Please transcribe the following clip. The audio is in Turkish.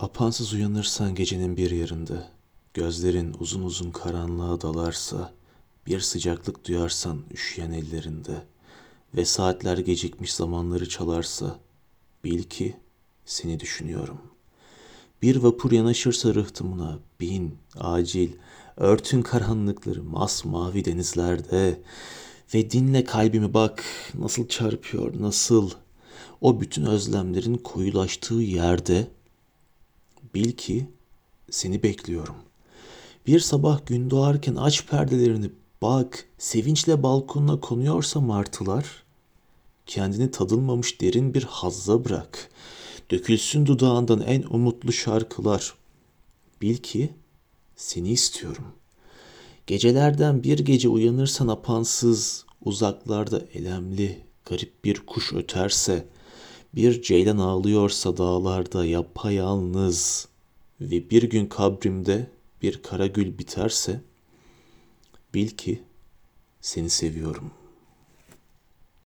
Apansız uyanırsan gecenin bir yarında, gözlerin uzun uzun karanlığa dalarsa, bir sıcaklık duyarsan üşüyen ellerinde ve saatler gecikmiş zamanları çalarsa, bil ki seni düşünüyorum. Bir vapur yanaşırsa rıhtımına, bin, acil, örtün karanlıkları masmavi denizlerde ve dinle kalbimi bak nasıl çarpıyor, nasıl o bütün özlemlerin koyulaştığı yerde Bil ki seni bekliyorum. Bir sabah gün doğarken aç perdelerini bak, sevinçle balkonuna konuyorsa martılar, kendini tadılmamış derin bir hazza bırak. Dökülsün dudağından en umutlu şarkılar. Bil ki seni istiyorum. Gecelerden bir gece uyanırsan apansız, uzaklarda elemli, garip bir kuş öterse, bir ceylan ağlıyorsa dağlarda yapayalnız ve bir gün kabrimde bir kara gül biterse bil ki seni seviyorum.''